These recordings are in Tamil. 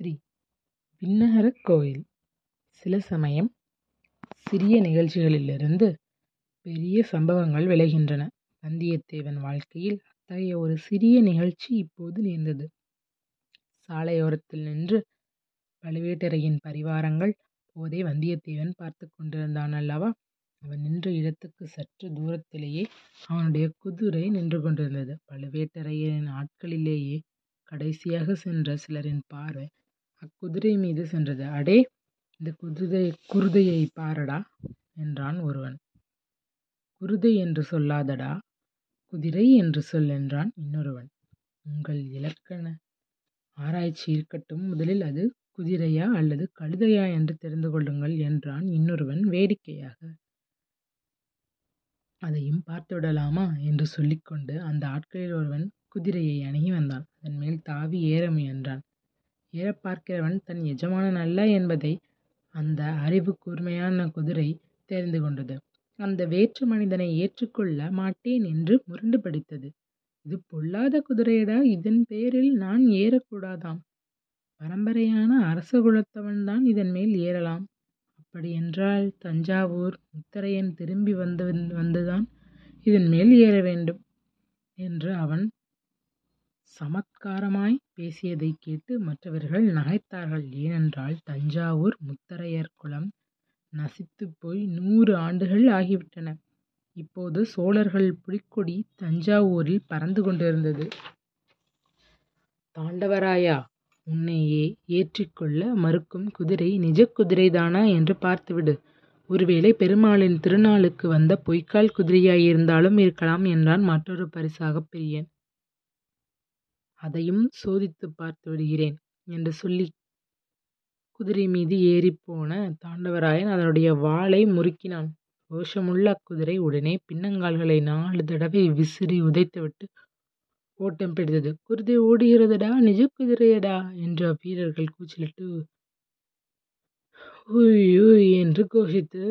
த்ரீ விண்ணகரக் கோயில் சில சமயம் சிறிய நிகழ்ச்சிகளிலிருந்து பெரிய சம்பவங்கள் விளைகின்றன. வந்தியத்தேவன் வாழ்க்கையில் அத்தகைய ஒரு சிறிய நிகழ்ச்சி இப்போது நேர்ந்தது. சாலையோரத்தில் நின்று பழுவேட்டரையின் பரிவாரங்கள் போவதை வந்தியத்தேவன் பார்த்து கொண்டிருந்தான் அல்லவா? அவன் நின்ற இடத்துக்கு சற்று தூரத்திலேயே அவனுடைய குதிரை நின்று கொண்டிருந்தது. பழுவேட்டரையரின் ஆட்களிலேயே கடைசியாக சென்ற சிலரின் பார்வை அக்குதிரை மீது சென்றது. அடே, இந்த குதிரை குருதையைப் பாரடா என்றான் ஒருவன். குருதை என்று சொல்லாதடா, குதிரை என்று சொல் என்றான் இன்னொருவன். உங்கள் இலக்கண ஆராய்ச்சி இருக்கட்டும், முதலில் அது குதிரையா அல்லது கழுதையா என்று தெரிந்து கொள்ளுங்கள் என்றான் இன்னொருவன் வேடிக்கையாக. அதையும் பார்த்துவிடலாமா? என்று சொல்லிக்கொண்டு அந்த ஆட்களில் ஒருவன் குதிரையை அணுகி வந்தான். அதன்மேல் தாவி ஏற முயன்றான். ஏறப் பார்க்கிறவன் தன் எஜமானன் அல்ல என்பதை அந்த அறிவுக் கூர்மையான குதிரை தெரிந்து கொண்டது. அந்த வேற்று மனிதனை ஏற்றுக்கொள்ள மாட்டேன் என்று முரண்டு பிடித்தது. இது பொல்லாத குதிரையடா, இதன் பேரில் நான் ஏறக்கூடாதாம். பரம்பரையான அரச குலத்தவன்தான் இதன்மேல் ஏறலாம். அப்படியென்றால் தஞ்சாவூர் முத்தரையன் திரும்பி வந்துதான் இதன்மேல் ஏற வேண்டும். என்று அவன் சமத்காரமாய்ப் பேசியதைக் கேட்டு மற்றவர்கள் நகைத்தார்கள். ஏனென்றால் தஞ்சாவூர் முத்தரையர் குலம் நசித்துப்போய் நூறு ஆண்டுகள் ஆகிவிட்டன. இப்போது சோழர்கள் புலிக்கொடி தஞ்சாவூரில் பறந்து கொண்டிருந்தது. தாண்டவராயா, உன்னை ஏற்றிக் கொள்ள மறுக்கும் குதிரை நிஜக் குதிரைதானா என்று பார்த்துவிடு. ஒருவேளை பெருமாளின் திருநாளுக்கு வந்த பொய்க்கால் குதிரையாயிருந்தாலும் இருக்கலாம் என்றான் மற்றொரு பரிசாகப் பிரியன். அதையும் சோதித்துப் பார்த்து விடுகிறேன் என்று குதிரை மீது ஏறிப்போன தாண்டவராயன் அதனுடைய வாலை முறுக்கினான். ரோஷமுள்ள அக்குதிரை உடனே பின்னங்கால்களை நாலு தடவை விசிறி உதைத்துவிட்டு ஓட்டம் பிடித்தது. குதிரை ஓடுகிறதுடா நிஜ குதிரையடா என்று அவ்வீரர்கள் கூச்சலிட்டு உய் உய் என்று கோஷித்து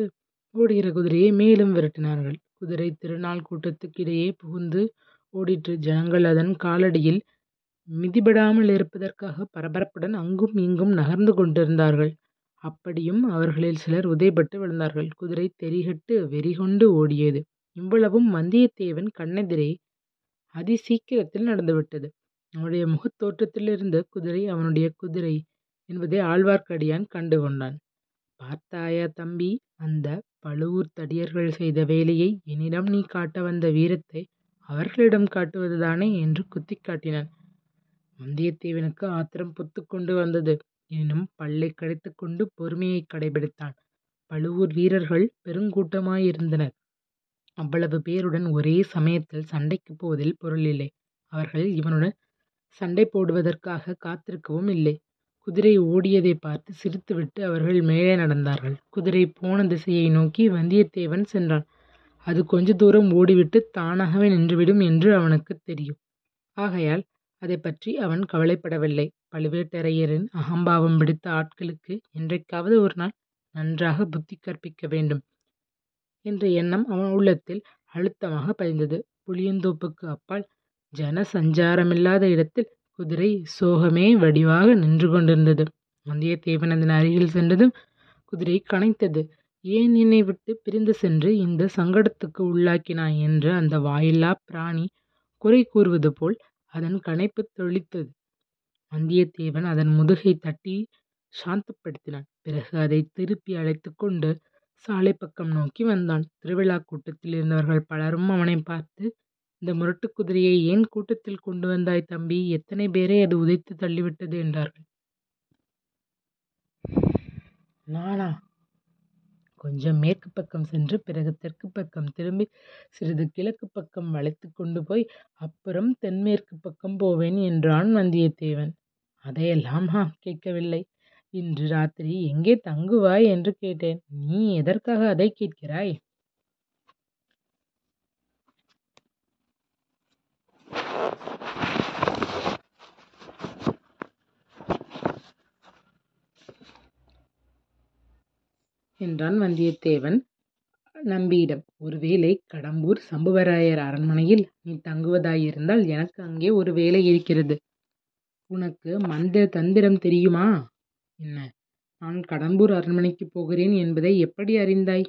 ஓடுகிற குதிரையை மேலும் விரட்டினார்கள். குதிரை திருநாள் கூட்டத்துக்கிடையே புகுந்து ஓடிற்று. ஜனங்கள் அதன் காலடியில் மிதிபடாமல் இருப்பதற்காக பரபரப்புடன் அங்கும் இங்கும் நகர்ந்து கொண்டிருந்தார்கள். அப்படியும் அவர்களில் சிலர் உதைபட்டு விழுந்தார்கள். குதிரை தெரிகட்டு வெறிகொண்டு ஓடியது. இவ்வளவும் வந்தியத்தேவன் கண்ணெதிரே அதி சீக்கிரத்தில் நடந்துவிட்டது. அவனுடைய முகத் தோற்றத்திலிருந்து குதிரை அவனுடைய குதிரை என்பதை ஆழ்வார்க்கடியான் கண்டு கொண்டான். பார்த்தாயா தம்பி, அந்தப் பழுவூர்த்தடியர்கள் செய்த வேலையை என்னிடம் நீ காட்ட வந்த வீரத்தை அவர்களிடம் காட்டுவதுதானே என்று குத்திக் காட்டினான். வந்தியத்தேவனுக்கு ஆத்திரம் புத்துக்கொண்டு வந்தது. எனினும் பல்லை கடித்து கொண்டு பொறுமையைக் கடைபிடித்தான் பழுவூர் வீரர்கள் பெருங்கூட்டமாயிருந்தனர். அவ்வளவு பேருடன் ஒரே சமயத்தில் சண்டைக்கு போவதில் பொருளில்லை. அவர்கள் இவனுடன் சண்டை போடுவதற்காக காத்திருக்கவும் இல்லை. குதிரை ஓடியதைப் பார்த்து சிரித்துவிட்டு அவர்கள் மேலே நடந்தார்கள். குதிரை போன திசையை நோக்கி வந்தியத்தேவன் சென்றான். அது கொஞ்ச தூரம் ஓடிவிட்டு தானாகவே நின்றுவிடும் என்று அவனுக்குத் தெரியும். ஆகையால் அதைப்பற்றி அவன் கவலைப்படவில்லை. பழுவேட்டரையரின் அகம்பாவம் பிடித்த ஆட்களுக்கு என்றைக்காவது ஒரு நாள் நன்றாக புத்தி கற்பிக்க வேண்டும் என்ற எண்ணம் அவன் உள்ளத்தில் அழுத்தமாகப் பதிந்தது. புளியந்தோப்புக்கு அப்பால் ஜன சஞ்சாரமில்லாத இடத்தில் குதிரை சோகமே வடிவாக நின்று கொண்டிருந்தது. வந்தியத்தேவன் அதன் அருகில் சென்றதும் குதிரை கனைத்தது. ஏன் என்னை விட்டுப் பிரிந்து சென்று இந்தச் சங்கடத்துக்கு உள்ளாக்கினாய் என்று அந்த வாயில்லாப் பிராணி குறை கூறுவது போல் அதன் கனைப்பு தொழித்தது வந்தியத்தேவன் அதன் முதுகைத் தட்டி சாந்தப்படுத்தினான். பிறகு அதைத் திருப்பி அழைத்துக் கொண்டு சாலைப் பக்கம் நோக்கி வந்தான். திருவிழாக் கூட்டத்தில் இருந்தவர்கள் பலரும் அவனைப் பார்த்து இந்த முரட்டுக் குதிரையை ஏன் கூட்டத்தில் கொண்டு வந்தாய் தம்பி? எத்தனை பேரை அது உதைத்துத் தள்ளிவிட்டது என்றார்கள். நானா? கொஞ்சம் மேற்குப் பக்கம் சென்று பிறகு தெற்குப் பக்கம் திரும்பி சிறிது கிழக்குப் பக்கம் வளைத்துக் கொண்டு போய் அப்புறம் தென்மேற்குப் பக்கம் போவேன் என்றான் வந்தியத்தேவன். அதையெல்லாமா கேட்கவில்லை. இன்று ராத்திரி எங்கே தங்குவாய் என்று கேட்டேன். நீ எதற்காக அதைக் கேட்கிறாய்? என்றான் வந்தியத்தேவன். நம்பியிடம். ஒருவேளை கடம்பூர் சம்புவராயர் அரண்மனையில் நீ தங்குவதாயிருந்தால் எனக்கு அங்கே ஒரு வேலை இருக்கிறது. உனக்கு மந்திர தந்திரம் தெரியுமா? என்ன? நான் கடம்பூர் அரண்மனைக்குப் போகிறேன் என்பதை எப்படி அறிந்தாய்?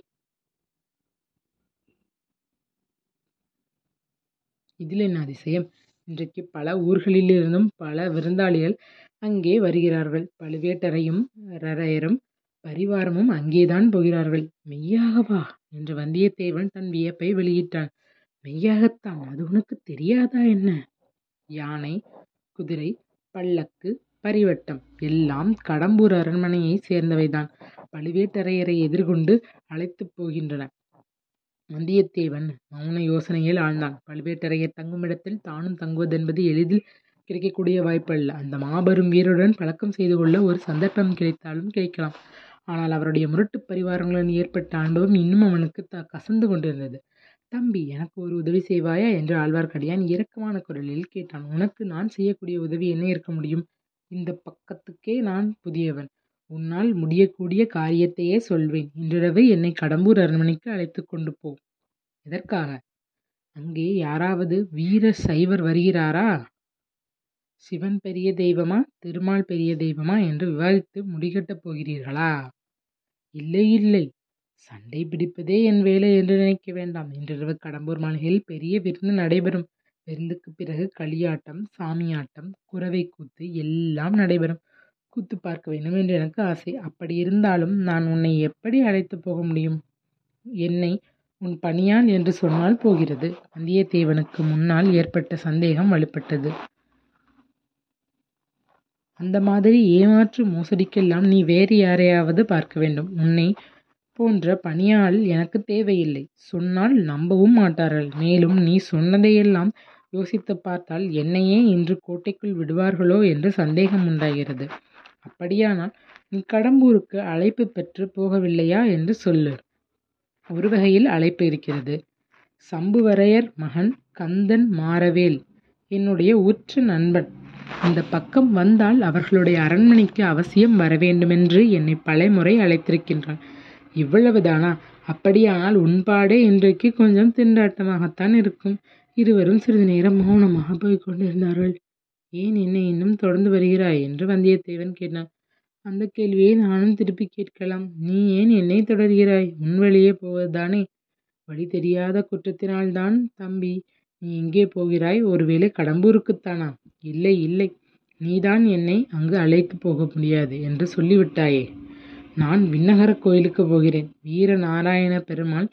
இதில் என்ன அதிசயம்? இன்றைக்கு பல ஊர்களிலிருந்தும் பல விருந்தாளிகள் அங்கே வருகிறார்கள். பழுவேட்டரையும் ரரையரும் பரிவாரமும் அங்கேதான் போகிறார்கள். மெய்யாகவா? என்று வந்தியத்தேவன் தன் வியப்பை வெளியிட்டான். மெய்யாகத்தான்? அது உனக்கு தெரியாதா என்ன? யானை குதிரை பல்லக்கு பரிவட்டம் எல்லாம் கடம்பூர் அரண்மனையைச் சேர்ந்தவைதான். பழுவேட்டரையரை எதிர்கொண்டு அழைத்துப் போகின்றன. வந்தியத்தேவன் மௌன யோசனையில் ஆழ்ந்தான். பழுவேட்டரையர் தங்குமிடத்தில் தானும் தங்குவதென்பது எளிதில் கிடைக்கக்கூடிய வாய்ப்பல்ல. அந்த மாபெரும் வீரருடன் பழக்கம் செய்து கொள்ள ஒரு சந்தர்ப்பம் கிடைத்தாலும் கிடைக்கலாம். ஆனால் அவருடைய முரட்டுப் பரிவாரங்களுடன் ஏற்பட்ட அனுபவம் இன்னும் அவனுக்கு த கசந்து கொண்டிருந்தது. தம்பி எனக்கு ஒரு உதவி செய்வாயா? என்று ஆழ்வார்க்கடியான் இரக்கமான குரலில் கேட்டான். உனக்கு நான் செய்யக்கூடிய உதவி என்ன இருக்க முடியும்? இந்த பக்கத்துக்கே நான் புதியவன். உன்னால் முடியக்கூடிய காரியத்தையே சொல்வேன். இன்றிரவு என்னை கடம்பூர் அரண்மனைக்கு அழைத்து கொண்டு போ. எதற்காக? அங்கே யாராவது வீர சைவர் வருகிறாரா? சிவன் பெரிய தெய்வமா? திருமால் பெரிய தெய்வமா? என்று விவாதித்து முடிகட்டப் போகிறீர்களா? இல்லை இல்லை. சண்டை பிடிப்பதே என் வேலை என்று நினைக்க வேண்டாம். இன்றிரவு கடம்பூர் மாளிகையில் பெரிய விருந்து நடைபெறும். விருந்துக்கு பிறகு களியாட்டம் சாமியாட்டம் குறவை கூத்து எல்லாம் நடைபெறும். கூத்து பார்க்க வேண்டும் என்று எனக்கு ஆசை. அப்படி இருந்தாலும் நான் உன்னை எப்படி அழைத்து போக முடியும்? என்னை உன் பணியால் என்று சொன்னால் போகிறது. வந்தியத்தேவனுக்கு முன்னால் ஏற்பட்ட சந்தேகம் வலுப்பட்டது. அந்த மாதிரி ஏமாற்று மோசடிக்கெல்லாம் நீ வேறு யாரையாவது பார்க்க வேண்டும். உன்னை போன்ற பணியாள் எனக்கு தேவையில்லை. சொன்னால் நம்பவும் மாட்டார்கள். மேலும் நீ சொன்னதையெல்லாம் யோசித்து பார்த்தால் என்னையே இன்று கோட்டைக்குள் விடுவார்களோ என்று சந்தேகம் உண்டாகிறது. அப்படியானால் நீ கடம்பூருக்கு அழைப்பு பெற்று போகவில்லையா என்று சொல்லு. ஒரு வகையில் அழைப்பு இருக்கிறது. சம்புவரையர் மகன் கந்தன் மாறவேல் என்னுடைய உற்ற நண்பன். இந்த பக்கம் வந்தால் அவர்களுடைய அரண்மனைக்கு அவசியம் வரவேண்டுமென்று என்னை பலமுறை அழைத்திருக்கின்றான் இவ்வளவுதானா? அப்படியானால் உன்பாடே இன்றைக்கு கொஞ்சம் திண்டாட்டமாகத்தான் இருக்கும். இருவரும் சிறிது நேரம் மௌனமாக போய்கொண்டிருந்தார்கள் ஏன் என்னை இன்னும் தொடர்ந்து வருகிறாய்? என்று வந்தியத்தேவன் கேட்டான். அந்த கேள்வியை நானும் திருப்பி கேட்கலாம். நீ ஏன் என்னை தொடர்கிறாய்? உன் வழியே போவதுதானே? வழி தெரியாத குற்றத்தினால்தான் தம்பி. நீ எங்கே போகிறாய்? ஒருவேளை கடம்பூருக்குத்தானா? இல்லை இல்லை. நீதான் என்னை அங்கு அழைத்து போக முடியாது என்று சொல்லிவிட்டாயே. நான் விண்ணகர கோயிலுக்கு போகிறேன். வீர நாராயண பெருமாள்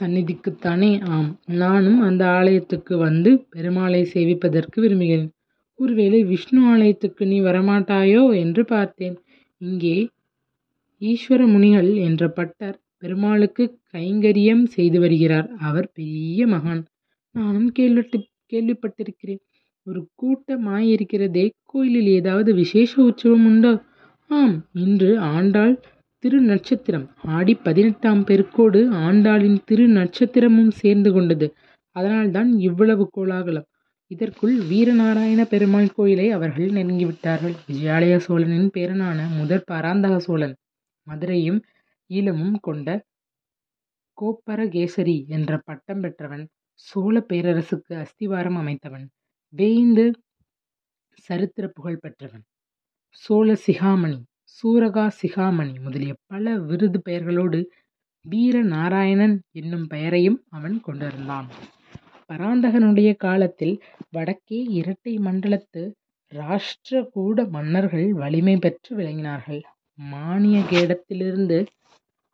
சந்நிதிக்குத்தானே? ஆம். நானும் அந்த ஆலயத்துக்கு வந்து பெருமாளை சேவிப்பதற்கு விரும்புகிறேன். ஒருவேளை விஷ்ணு ஆலயத்துக்கு நீ வரமாட்டாயோ என்று பார்த்தேன். இங்கே ஈஸ்வர முனிகள் என்ற பட்டர் பெருமாளுக்கு கைங்கரியம் செய்து வருகிறார். அவர் பெரிய மகான். நானும் கேள்விப்பட்டு கேள்விப்பட்டிருக்கிறேன். ஒரு கூட்டமாயிருக்கிறதே கோயிலில் ஏதாவது விசேஷ உற்சவம் உண்டோ? ஆம் இன்று ஆண்டாள் திரு நட்சத்திரம் ஆடி பதினெட்டாம் பெருக்கோடு ஆண்டாளின் திரு நட்சத்திரமும் சேர்ந்து கொண்டது. அதனால்தான் இவ்வளவு கோலாகலம். இதற்குள் வீரநாராயண பெருமாள் கோயிலை அவர்கள் நெருங்கிவிட்டார்கள். விஜயாலய சோழனின் பேரனான முதற் பராந்தக சோழன். மதுரையும் ஈழமும் கொண்ட கோப்பரகேசரி என்ற பட்டம் பெற்றவன். சோழ பேரரசுக்கு அஸ்திவாரம் அமைத்தவன். வேய்ந்து சரித்திர புகழ் பெற்றவன். சோழ சிகாமணி சூரகா சிகாமணி முதலிய பல விருது பெயர்களோடு வீர நாராயணன் என்னும் பெயரையும் அவன் கொண்டிருந்தான். பராந்தகனுடைய காலத்தில் வடக்கே இரட்டை மண்டலத்து ராஷ்டிரகூட மன்னர்கள் வலிமை பெற்று விளங்கினார்கள். மானிய கேடத்திலிருந்து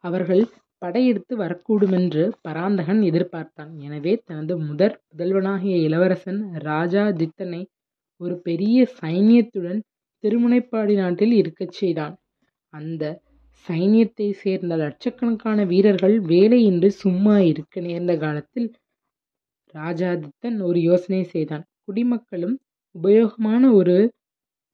அவர்கள் படையெடுத்து வரக்கூடுமென்று பராந்தகன் எதிர்பார்த்தான். எனவே தனது முதற் புதல்வனாகிய இளவரசன் ராஜாதித்தனை ஒரு பெரிய சைன்யத்துடன் திருமுனைப்பாடி நாட்டில் இருக்கச் செய்தான். அந்த சைன்யத்தை சேர்ந்த லட்சக்கணக்கான வீரர்கள் வேலையின்றி சும்மா இருக்க நேர்ந்த காலத்தில் ராஜாதித்தன் ஒரு யோசனை செய்தான். குடிமக்களும் உபயோகமான ஒரு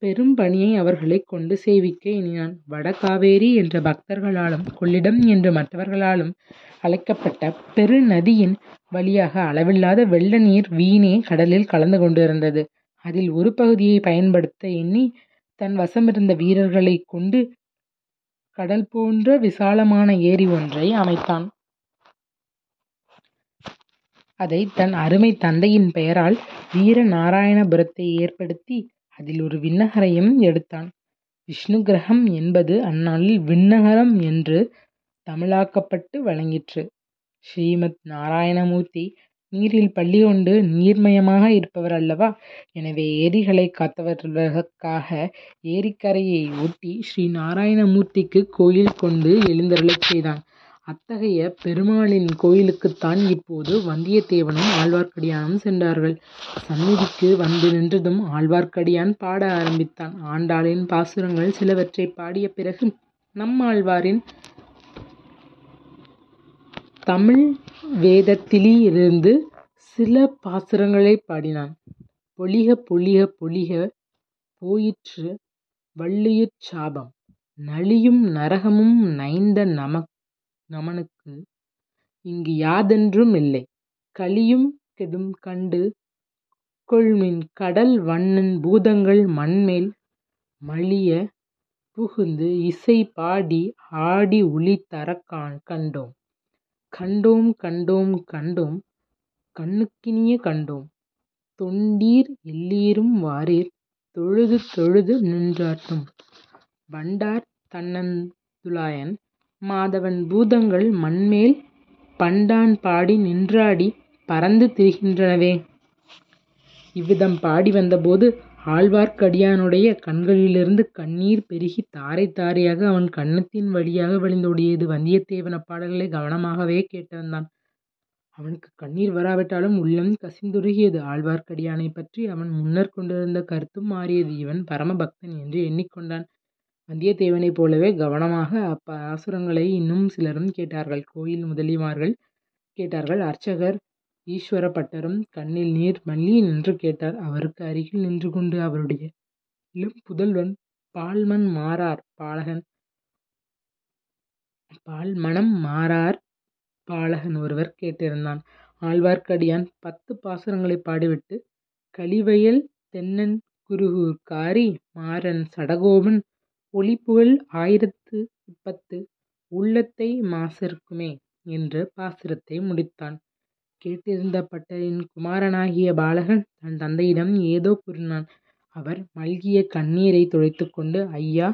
பெரும் பணியை அவர்களை கொண்டு சேவிக்க எண்ணினான் வடகாவேரி என்ற பக்தர்களாலும் கொள்ளிடம் என்று மற்றவர்களாலும் அழைக்கப்பட்ட பெரு நதியின் வழியாக அளவில்லாத வெள்ள நீர் வீணே கடலில் கலந்து கொண்டிருந்தது. அதில் ஒரு பகுதியை பயன்படுத்த எண்ணி தன் வசமிருந்த வீரர்களை கொண்டு கடல் போன்ற விசாலமான ஏரி ஒன்றை அமைத்தான். அதை தன் அருமை தந்தையின் பெயரால் வீர நாராயணபுரத்தை ஏற்படுத்தி அதில் ஒரு விண்ணகரையும் எடுத்தான். விஷ்ணு கிரகம் என்பது அந்நாளில் விண்ணகரம் என்று தமிழாக்கப்பட்டு வழங்கிற்று. ஸ்ரீமத் நாராயணமூர்த்தி நீரில் பள்ளி கொண்டு நீர்மயமாக இருப்பவர் அல்லவா? எனவே ஏரிகளைக் காத்தவர்களுக்காக ஏரிக்கரையை ஒட்டி ஸ்ரீ நாராயணமூர்த்திக்குக் கோயில் கொண்டு எழுந்தருளச் செய்தான். அத்தகைய பெருமாளின் கோயிலுக்குத்தான் இப்போது வந்தியத்தேவனும் ஆழ்வார்க்கடியானும் சென்றார்கள். சந்நிதிக்கு வந்து நின்றதும் ஆழ்வார்க்கடியான் பாட ஆரம்பித்தான். ஆண்டாளின் பாசுரங்கள் சிலவற்றைப் பாடிய பிறகு நம்மாழ்வாரின் தமிழ் வேதத்திலிருந்து சில பாசுரங்களைப் பாடினான். பொலிக பொலிக பொலிக போயிற்று வள்ளுயிர்ச் சாபம் நலியும் நரகமும் நைந்த நமனுக்கு இங்கு யாதென்றும் இல்லை. கலியும் கெதும் கண்டு கொள்மின் கடல் வண்ணன் பூதங்கள் மண்மேல் மலியப் புகுந்து இசை பாடி ஆடி உலி தரக் கண்டோம். கண்டோம் கண்டோம் கண்டோம். கண்ணுக்கினிய கண்டோம். தொண்டீர் எல்லீரும் வாரீர் தொழுது தொழுது நின்றாட்டும் வண்டார் தன்னந்துலாயன் மாதவன் பூதங்கள் மண்மேல் பண்டான் பாடி நின்றாடி பறந்து திரிகின்றனவே. இவ்விதம் பாடி வந்தபோது ஆழ்வார்க்கடியானுடைய கண்களிலிருந்து கண்ணீர் பெருகித் தாரை தாரையாக அவன் கன்னத்தின் வழியாக வழிந்தோடியது. வந்தியத்தேவன் பாடல்களை கவனமாகவே கேட்டவன்தான் அவனுக்கு அவனுக்குக் கண்ணீர் வராவிட்டாலும் உள்ளம் கசிந்துருகியது. ஆழ்வார்க்கடியானைப் பற்றி அவன் முன்னர் கொண்டிருந்த கருத்தும் மாறியது. இவன் பரம பக்தன் என்று எண்ணிக் கொண்டான். வந்தியத்தேவனைப் போலவே கவனமாக அப்ப ஆசுரங்களை இன்னும் சிலரும் கேட்டார்கள். கோயில் முதலிமார்கள் கேட்டார்கள். அர்ச்சகர் ஈஸ்வரப்பட்டரும் கண்ணில் நீர் மல்லி நின்று கேட்டார். அவருக்கு அருகில் நின்று கொண்டு அவருடைய இளம் புதல்வன் பால்மணம் மாறார் பாலகன் ஒருவர் கேட்டிருந்தான். ஆழ்வார்க்கடியான் பத்து பாசுரங்களைப் பாடிவிட்டு கலிவயல் தென்னன் குருகூர்காரி மாறன் சடகோபன் ஒலிபுகழ் ஆயிரத்து பத்து உள்ளத்தை மாசறுக்குமே என்று பாசுரத்தை முடித்தான். கேட்டிருந்த பட்டரின் குமாரனாகிய பாலகன் தன் தந்தையிடம் ஏதோ கூறினான். அவர் மல்கிய கண்ணீரைத் துடைத்துக்கொண்டு ஐயா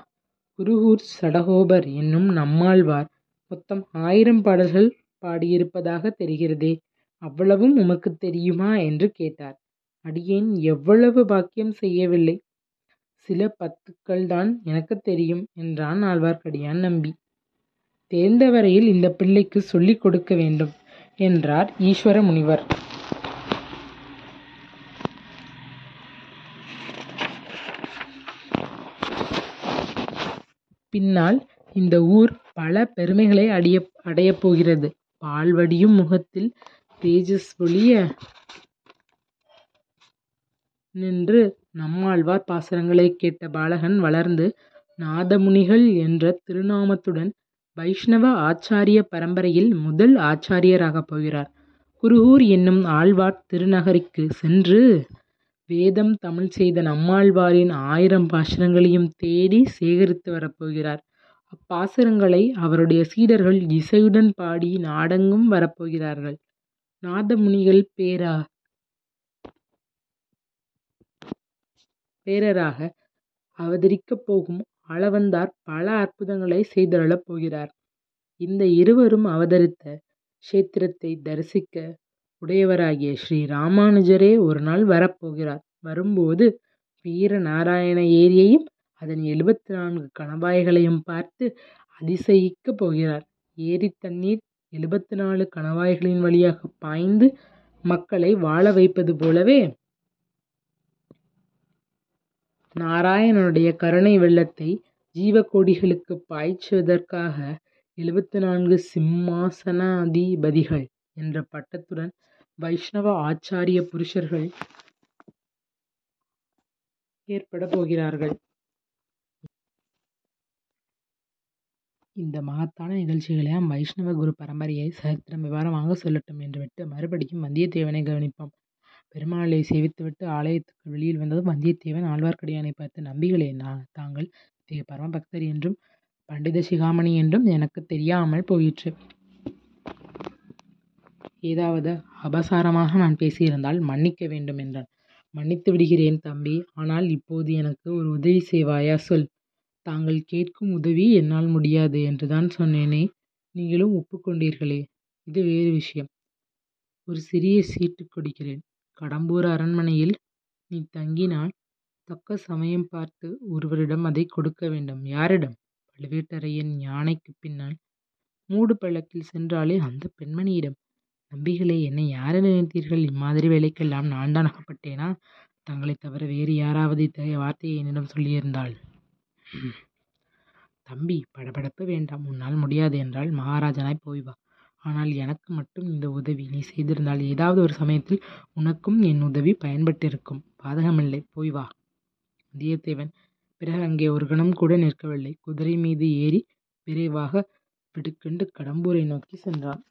குருகூர்ச் சடகோபர் என்னும் நம்மாழ்வார் மொத்தம் ஆயிரம் பாடல்கள் பாடியிருப்பதாகத் தெரிகிறதே அவ்வளவும் உமக்குத் தெரியுமா? என்று கேட்டார். அடியேன் எவ்வளவு பாக்கியம் செய்யவில்லை. சில பத்துக்கள்தான் எனக்குத் தெரியும் என்றான் ஆழ்வார்க்கடியான் நம்பி. தேர்ந்தவரையில் இந்த இந்தப் பிள்ளைக்குச் சொல்லிக் கொடுக்க வேண்டும் என்றார் ஈசுவர முனிவர். பின்னால் இந்த ஊர் பல பெருமைகளை அடையப் போகிறது. பால் வடியும் முகத்தில் தேஜஸ் பொலிய நின்று நம்மாழ்வார் பாசுரங்களைக் கேட்ட பாலகன் வளர்ந்து நாதமுனிகள் என்ற திருநாமத்துடன் வைஷ்ணவ ஆச்சாரிய பரம்பரையில் முதல் ஆச்சாரியராகப் போகிறார். குருகூர் என்னும் ஆழ்வார் திருநகரிக்கு சென்று வேதம் தமிழ் செய்த நம்மாழ்வாரின் ஆயிரம் பாசுரங்களையும் தேடிச் சேகரித்து வரப்போகிறார். அப்பாசுரங்களை அவருடைய சீடர்கள் இசையுடன் பாடி நாடெங்கும் வரப்போகிறார்கள். நாதமுனிகள் பேரா பேரராக அவதரிக்கப் போகும் ஆளவந்தார் பல அற்புதங்களை செய்தருளப் போகிறார். இந்த இருவரும் அவதரித்த க்ஷேத்திரத்தை தரிசிக்க உடையவராகிய ஸ்ரீ ராமானுஜரே ஒருநாள் வரப்போகிறார். வரும்போது வீர நாராயண ஏரியையும் அதன் எழுபத்து நான்கு கணவாய்களையும் பார்த்து அதிசயிக்கப் போகிறார். ஏரித் தண்ணீர் எழுபத்து நாலு கணவாய்களின் வழியாகப் பாய்ந்து மக்களை வாழ வைப்பது போலவே நாராயணனுடைய கருணை வெள்ளத்தை ஜீவகோடிகளுக்குப் பாய்ச்சுவதற்காக எழுபத்து நான்கு சிம்மாசனாதிபதிகள் என்ற பட்டத்துடன் வைஷ்ணவ ஆச்சாரிய புருஷர்கள் ஏற்படப் போகிறார்கள். இந்த மகத்தான நிகழ்ச்சிகளெல்லாம் வைஷ்ணவ குரு பரம்பரையை சரித்திரம் விவரமாகச் சொல்லட்டும் என்றுவிட்டு மறுபடியும் வந்தியத்தேவனைக் கவனிப்போம். பெருமாளை சேவித்துவிட்டு ஆலயத்துக்கு வெளியில் வந்ததும் வந்தியத்தேவன் ஆழ்வார்க்கடியானைப் பார்த்து நம்பிகளே தாங்கள் இத்தகைய பரம பக்தர் என்றும் பண்டித சிகாமணி என்றும் எனக்குத் தெரியாமல் போயிற்று. ஏதாவது அபசாரமாக நான் பேசியிருந்தால் மன்னிக்க வேண்டும் என்றான். மன்னித்து விடுகிறேன் தம்பி. ஆனால் இப்போது எனக்கு ஒரு உதவி செய்வாயா சொல். தாங்கள் கேட்கும் உதவி என்னால் முடியாது என்றுதான் சொன்னேனே. நீங்களும் ஒப்புக்கொண்டீர்களே இது வேறு விஷயம். ஒரு சிறிய சீட்டு கொடுக்கிறேன். கடம்பூர் அரண்மனையில் நீ தங்கினால் தக்க சமயம் பார்த்து ஒருவரிடம் அதைக் கொடுக்க வேண்டும். யாரிடம்? பழுவேட்டரையன் யானைக்குப் பின்னால் மூடு பழக்கில் சென்றாலே அந்தப் பெண்மணியிடம். நம்பிகளே என்னை யார நினைத்தீர்கள்? இம்மாதிரி வேலைக்கெல்லாம் நான் தான் அகப்பட்டேனா? தங்களைத் தவிர வேறு யாராவது இத்தகைய வார்த்தையை என்னிடம் சொல்லியிருந்தாள் தம்பி படபடப்பு வேண்டாம். உன்னால் முடியாது என்றால் மகாராஜனாய் போய் வா. ஆனால் எனக்கு மட்டும் இந்த உதவி நீ செய்திருந்தால் ஏதாவது ஒரு சமயத்தில் உனக்கும் என் உதவி பயன்பட்டிருக்கும். பாதகமில்லை. போய் வா. வந்தியத்தேவன் பிறகு அங்கே ஒரு கணம் கூட நிற்கவில்லை. குதிரை மீது ஏறி விரைவாக விடுக்கென்று கடம்பூரை நோக்கி சென்றான்.